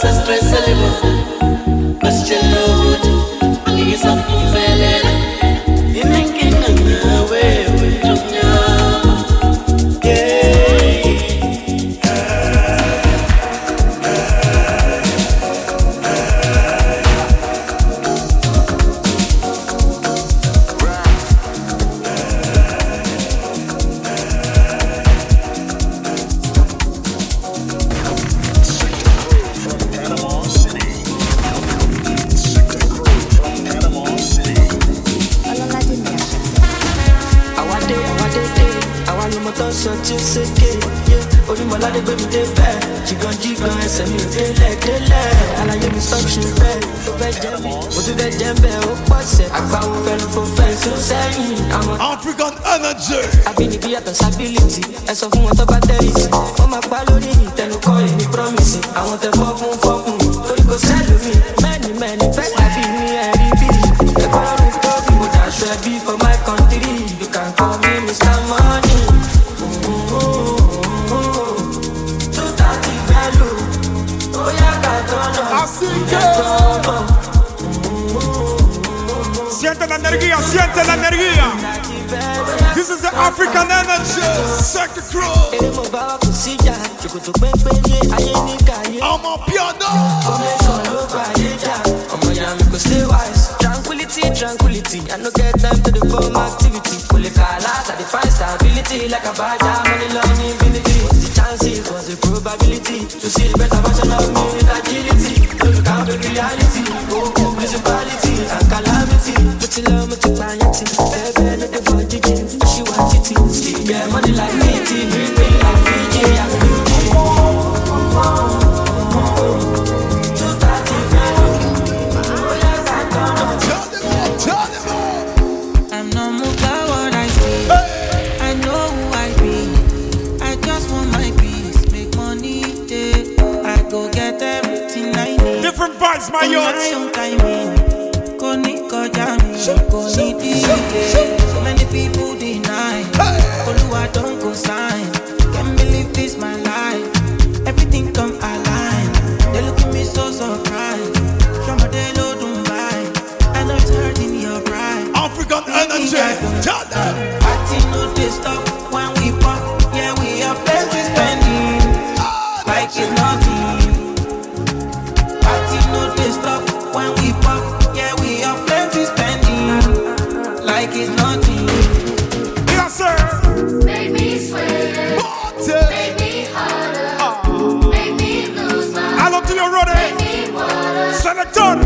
Sisters. just sack the cross. Emo bá kò sí ìjà, ṣòkòtò pẹ́pẹ́ ní ayé ní kàyé. Ọmọ stay wise. Tranquility, tranquility, I no get time to the form activity. Kò lè kà láta dey find stability like a bàjá money love ní ability. What's the chances, what's the probability to see the better version of me? don't go sign. Can't believe this my life. Everything come aligned. They look at me so surprised. Shamadelo Dubai. I know it's hurting your pride. African energy. Tell them. Party no they stop. Turn.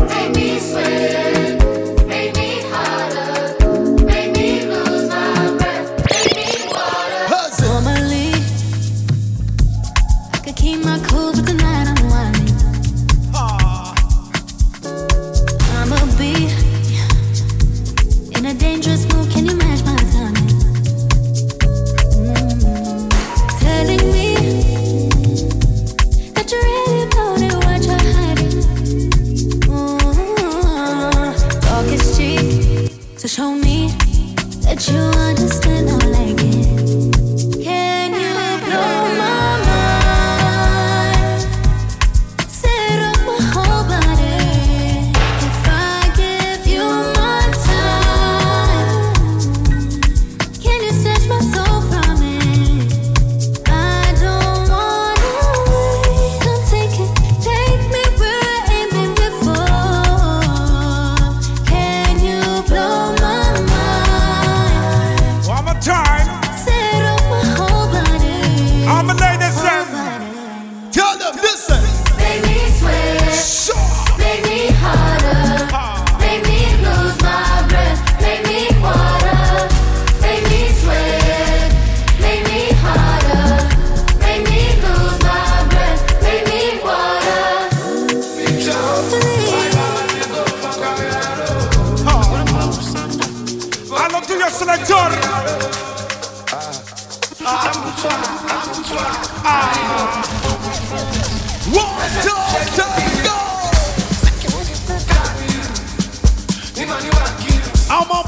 Allo Giulia Giorgio One, two, three, go Rimani un archivio Amo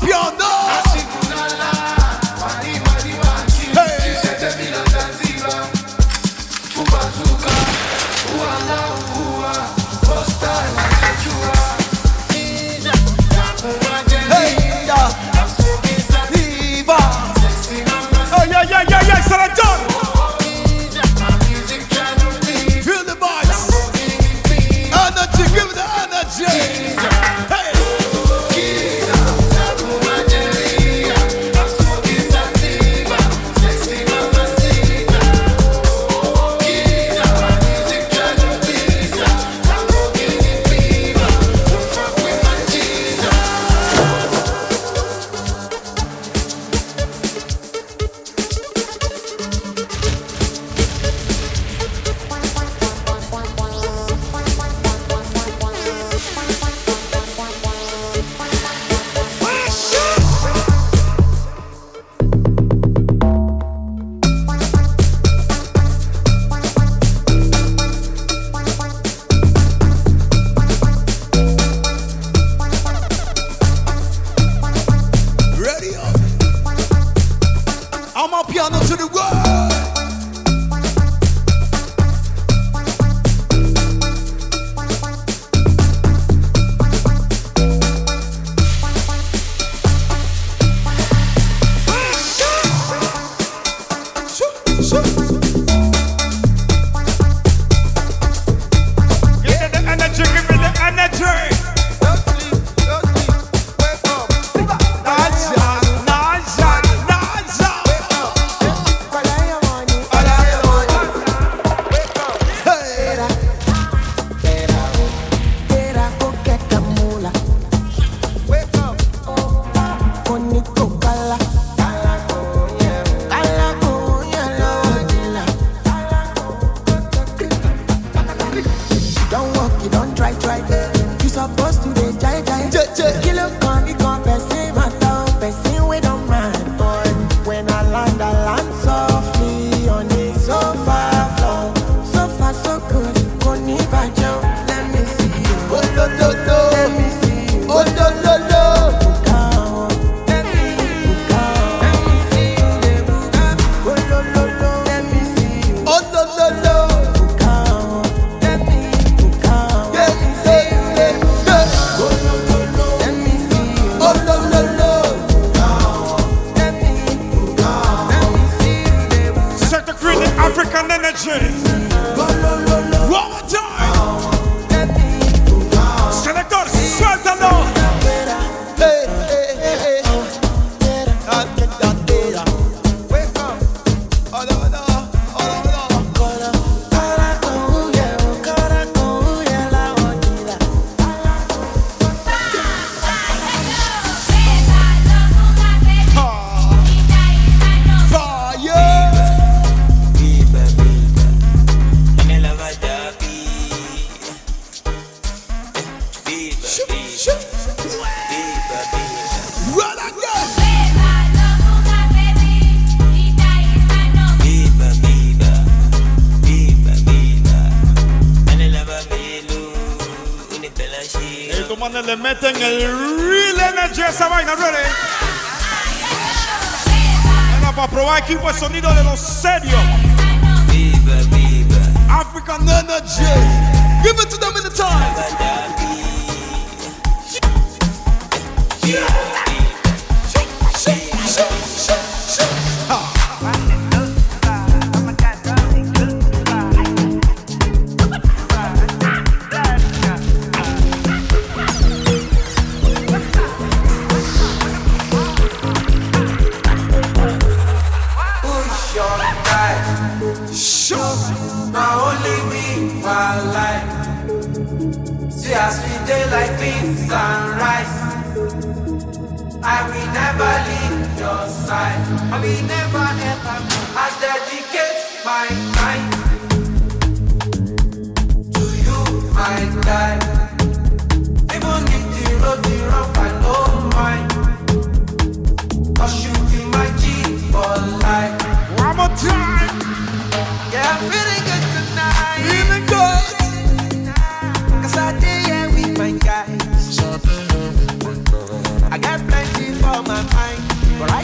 I will never dedicate my life to you, my guy. Even if the road is rough, I don't mind. Cause you be my G for life. One more time. Yeah, I'm feeling good tonight. Feeling good. Cause I did yeah, with my guys. I got plenty for my mind. But I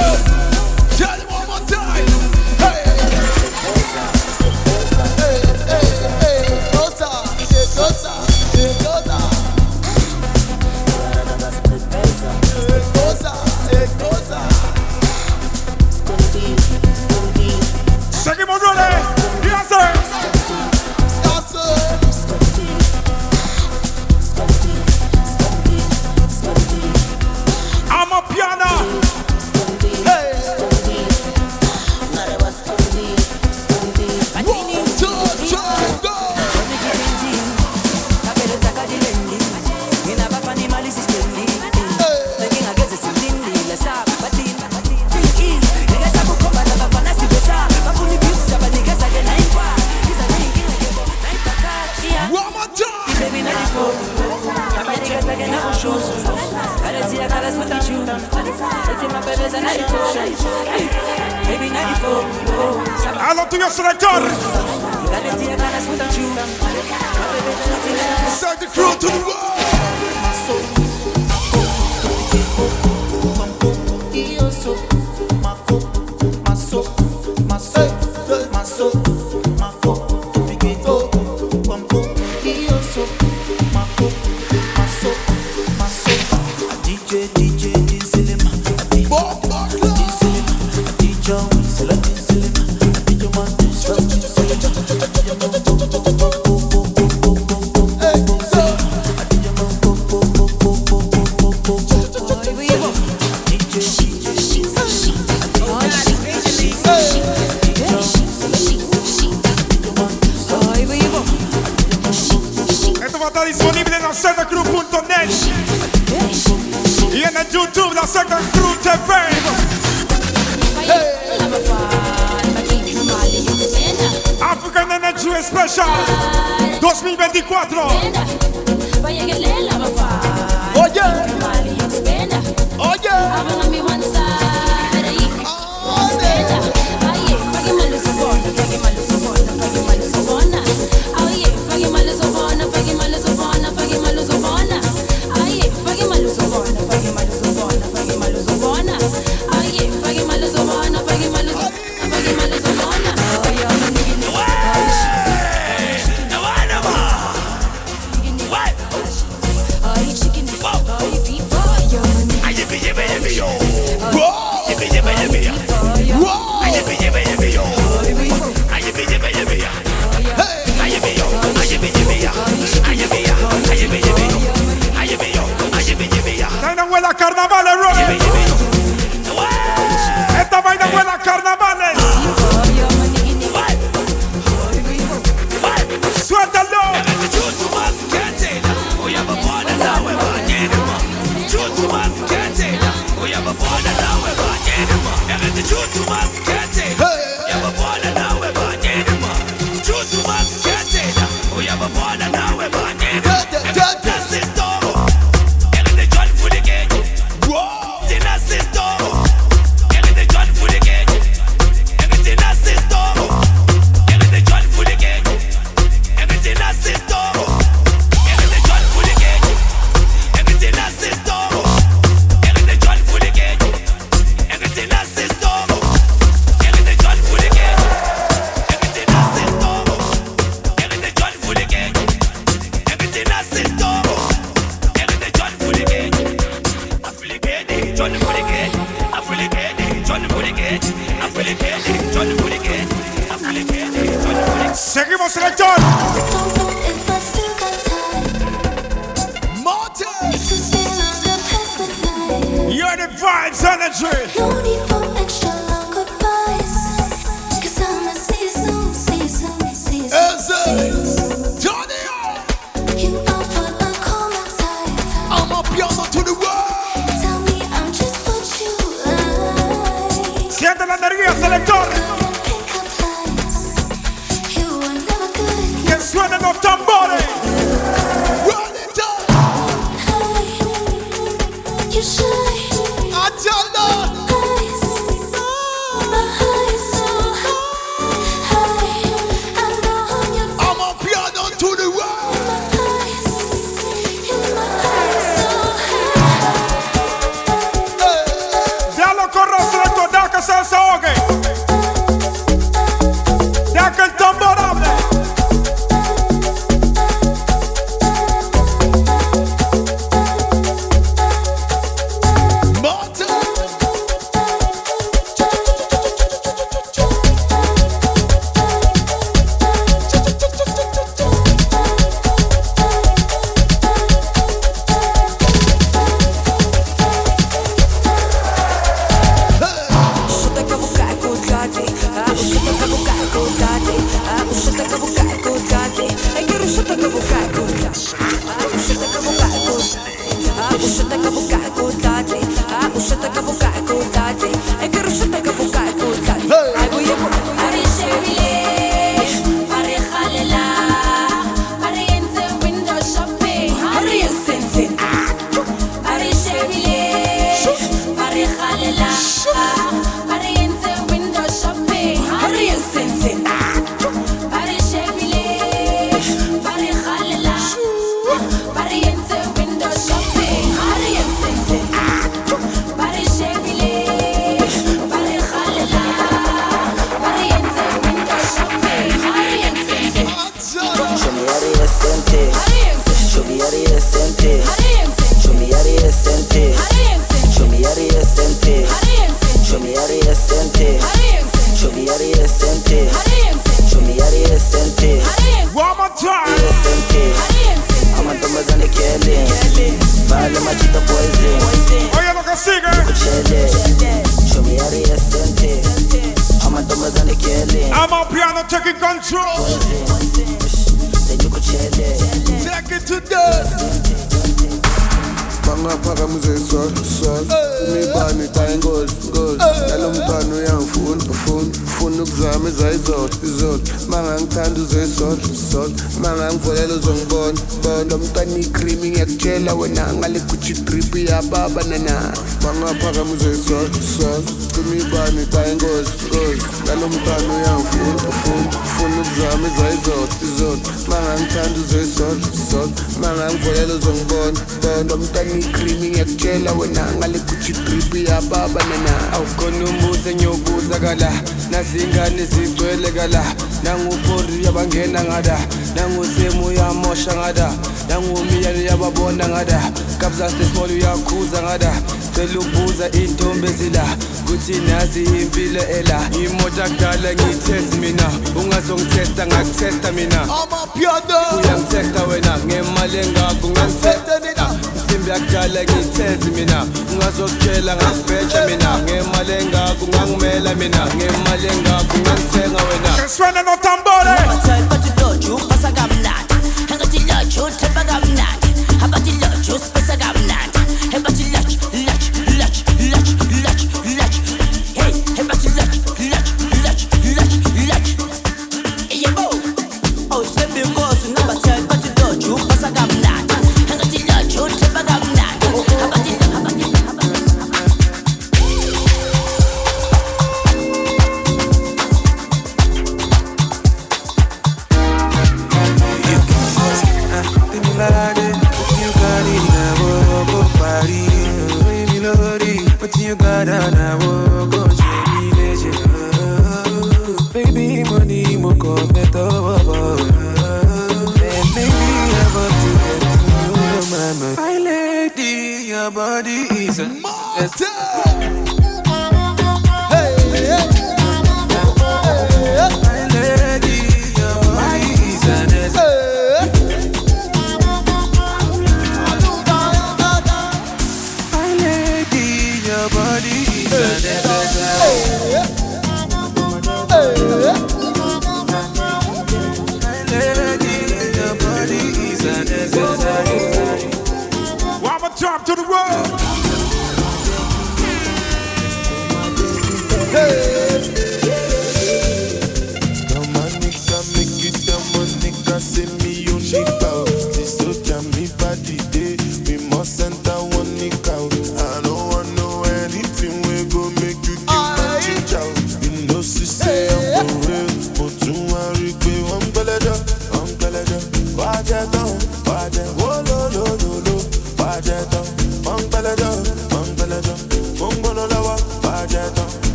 go. to your sono John. Send the crew to the world. Selector. Don't know I still Martin. to stay longer past midnight. You're the vibes energy. No One ngalikuchi trip ya baba nana. Bangaphakamise sas kwimibani tayingozi ngozi ngalo mntana uyangifuna ufuna ufuna ukuzama izayizodwa izodwa mangangithanda uzoyizodwa izodwa mangangivolela uzongibona bona. Mntana ikrimi ngiyakutshela wena ngalikuchi trip ya baba nana. Awukhona umbuzo engiyobuza kala. Nazingane zigcwele kala. Nangupori yabangena ngada. Nangusemu yamosha ngada. Nangumiyani yababona ngada. kabzasta small uyakhuza ngala cela ubuza iy'ntombi ezila. Kuthi nazi impilo ela. Imoto akudala ngiyithesti mina. Ungazongithesta ngakuthesta mina. Uyangithesta wena ngemali engakho ngangithesta nina imsimbi yakudala ngiyithezi mina. Ungazokutshela ngakubhetsha mina. Ngemali engakho ngangimela mina. Ngemali engakho ngangithenga wena. Esiwena notambole! Uphasa kamnandi. Engathi lotshu uthemba kamnandi. Que suenen los tambores. Baby, money, mo come better, And maybe I'm up to get to know my mind. My lady, your body is a Hey,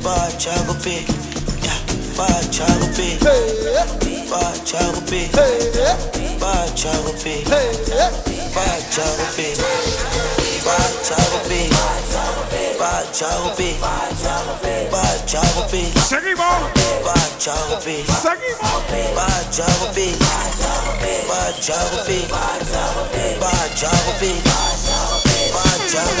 Feel it, Bajago P. Yeah, Bajago P. Bajago P. Bajago P. Bajago P. Bajago P. Bajago P. Bajago P. Seguimos. Bajago P. Seguimos. Bajago P. Bajago P. Bajago P. Bajago P. Bajago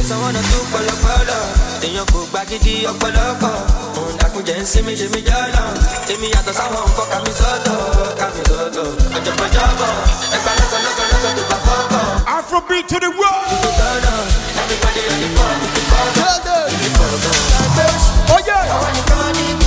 Ẹ̀sán tó pọlọpọlọ, èèyàn kò gba gidi ọ̀pọ̀lọpọ̀. Òun dàkúnjẹ ń sinmi ṣe mí jọ́nà. Èmi yàtọ̀ sáwọn nǹkan kàmí sọ́tọ̀, kàmí sọ́tọ̀. Ọ̀jọ̀gbọ́jọ́bọ̀, ẹgbà lọ́kọ̀lọ́kọ̀lọ́kọ̀ tó bá fọ́kọ̀. Afrobeat to the world. Everybody on the phone. Oh yeah.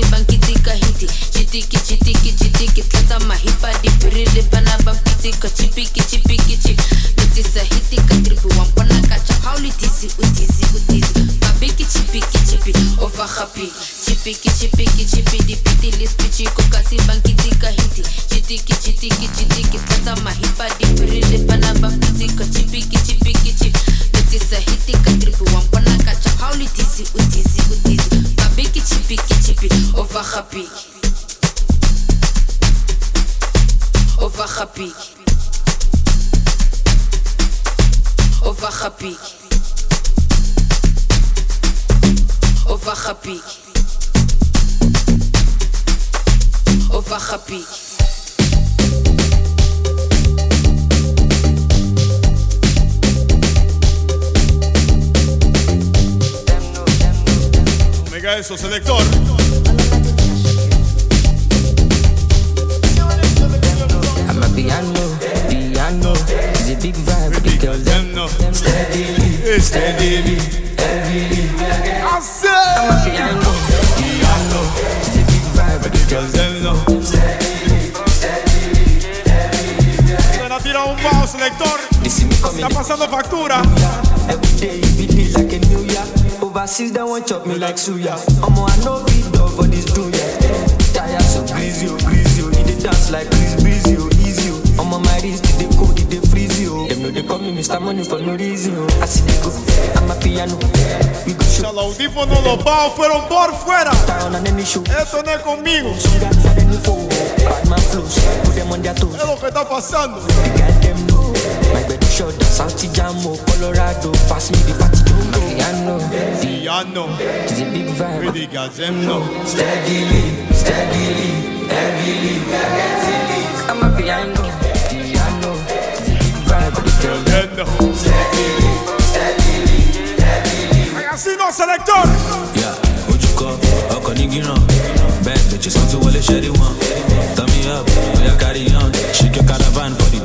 Kokasi bankiti kahiti. Chitiki chitiki chitiki tata mahipa di pirili bana bampiti ka chipiki chipiki chi. Luti sahiti ka tripu wampana kacha hauli tizi utizi utizi. Babiki chipiki chipi ki chipi over happy. Chipiki chipiki chipidi piti lispichi kokasi bankiti kahiti. Chitiki chitiki chitiki tata Over happy. Over happy. Over happy. Over happy. Mega eso, selector. Pasando factura. Every day it be like a new year. Overseas they want chop me like suya. Omo I know be dog for this do ya. Tire so greasy, oh greasy, oh. He dey dance like Chris Breezy, oh easy, oh. Omo my wrist they cold, they freeze, oh. Them know they call me Mr. Money for no reason, oh. I see they go, I'm a piano. We go show. Los audífonos, los baos fueron por fuera. Down on any show. Esto no es conmigo. Sugar for any foe. Bad man flows, put them on their toes. Es lo que está pasando. Shot, South Jamo, oh, Colorado. Pass me the fatty don't go. Piano, Piano. it's a big vibe. Me digas, them no. Steadily, steadily, heavily, heavily. I'm a piano, piano. It's a big vibe with the girl. Them no. Ay, Así no, selector. Yeah, ojúkọ ọkọ̀ ní gíràn bad bitches wọ́n ti wọlé ṣẹ́rí wọn turn me up oya carry on shake your caravan for the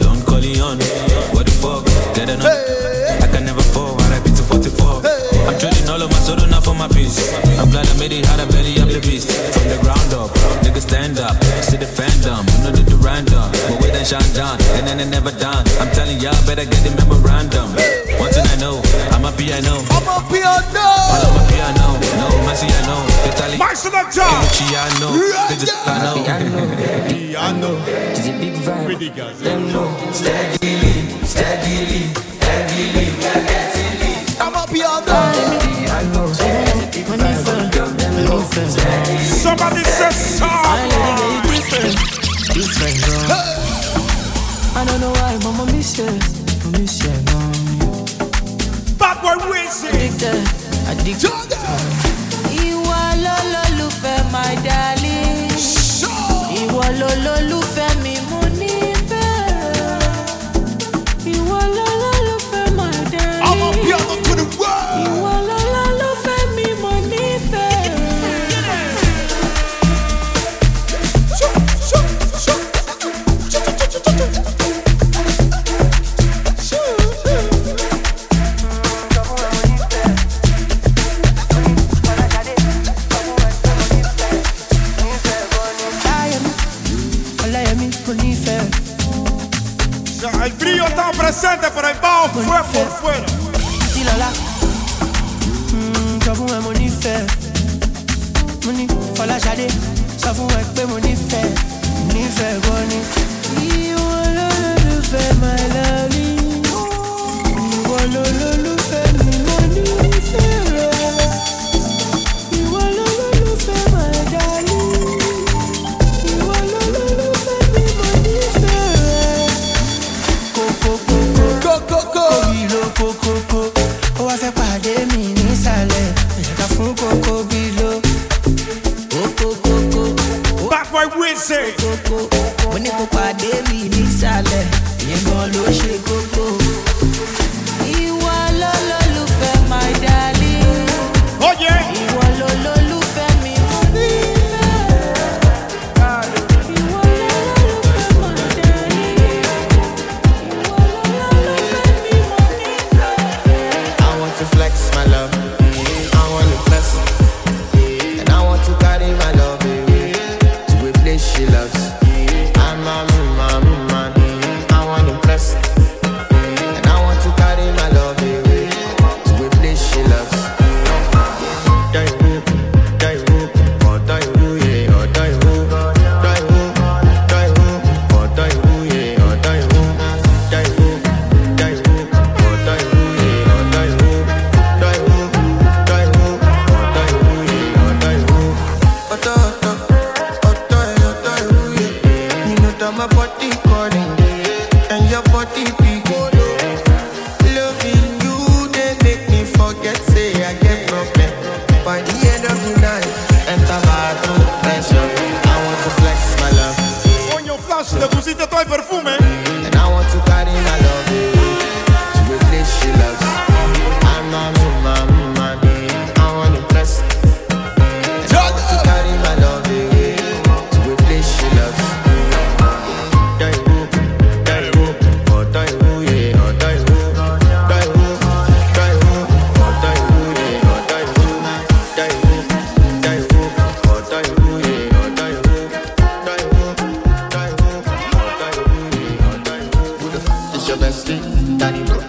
trading all of my soul now for my peace. I'm glad I made it out of belly of the beast. From the ground up niggas stand up. See the fandom you know the do random. But wait and shine down and then it never done. I'm telling y'all better get the memorandum. One thing I know I'm a piano I'm a piano. all of my piano no mercy I know. Italy My selector. Luciano, they just I know. Piano. It's a big vibe. Them know. Steadily, steadily, heavily, different. Somebody says so. I different, different girl. Hey. I don't know why, mama miss you, miss you, mom. Bad boy, where's it? Addicted, addicted.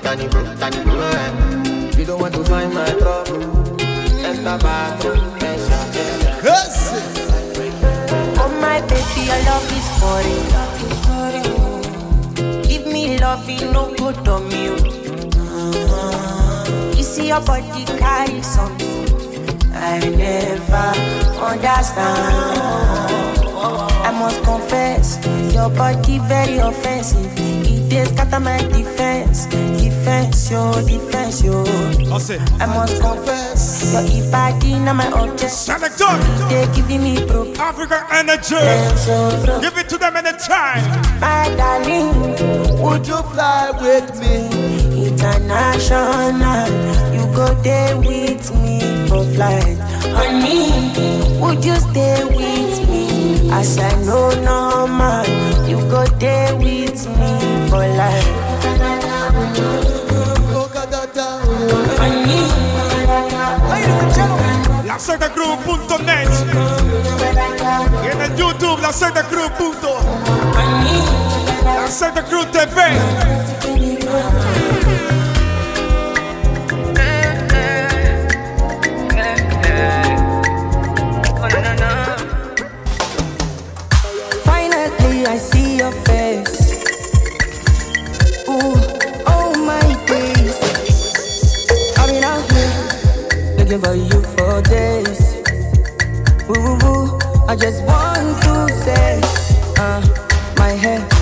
and it broke and it eh. broke. If you don't want to find my trouble, enter bathroom, enter. Yes. Oh my baby, your love is foreign. Give me love, you no good on me. You see your body carry something I never understand. I must confess, your body very offensive. It is scatter my defense, defense, yo, defense, yo. I must confess, your body not my obsession. They giving me broke. Africa energy. Give it to them anytime. a. My darling, would you fly with me? International, you go there with me for flight. Honey, would you stay with me? As I know no man, you go there with me for life. Ladies and gentlemen, lasectacrew.net y en el YouTube lasectacrew. Lasectacrew TV. face. Ooh, oh my. I've been out here looking for you for days. Ooh, I just want to say, uh, my head.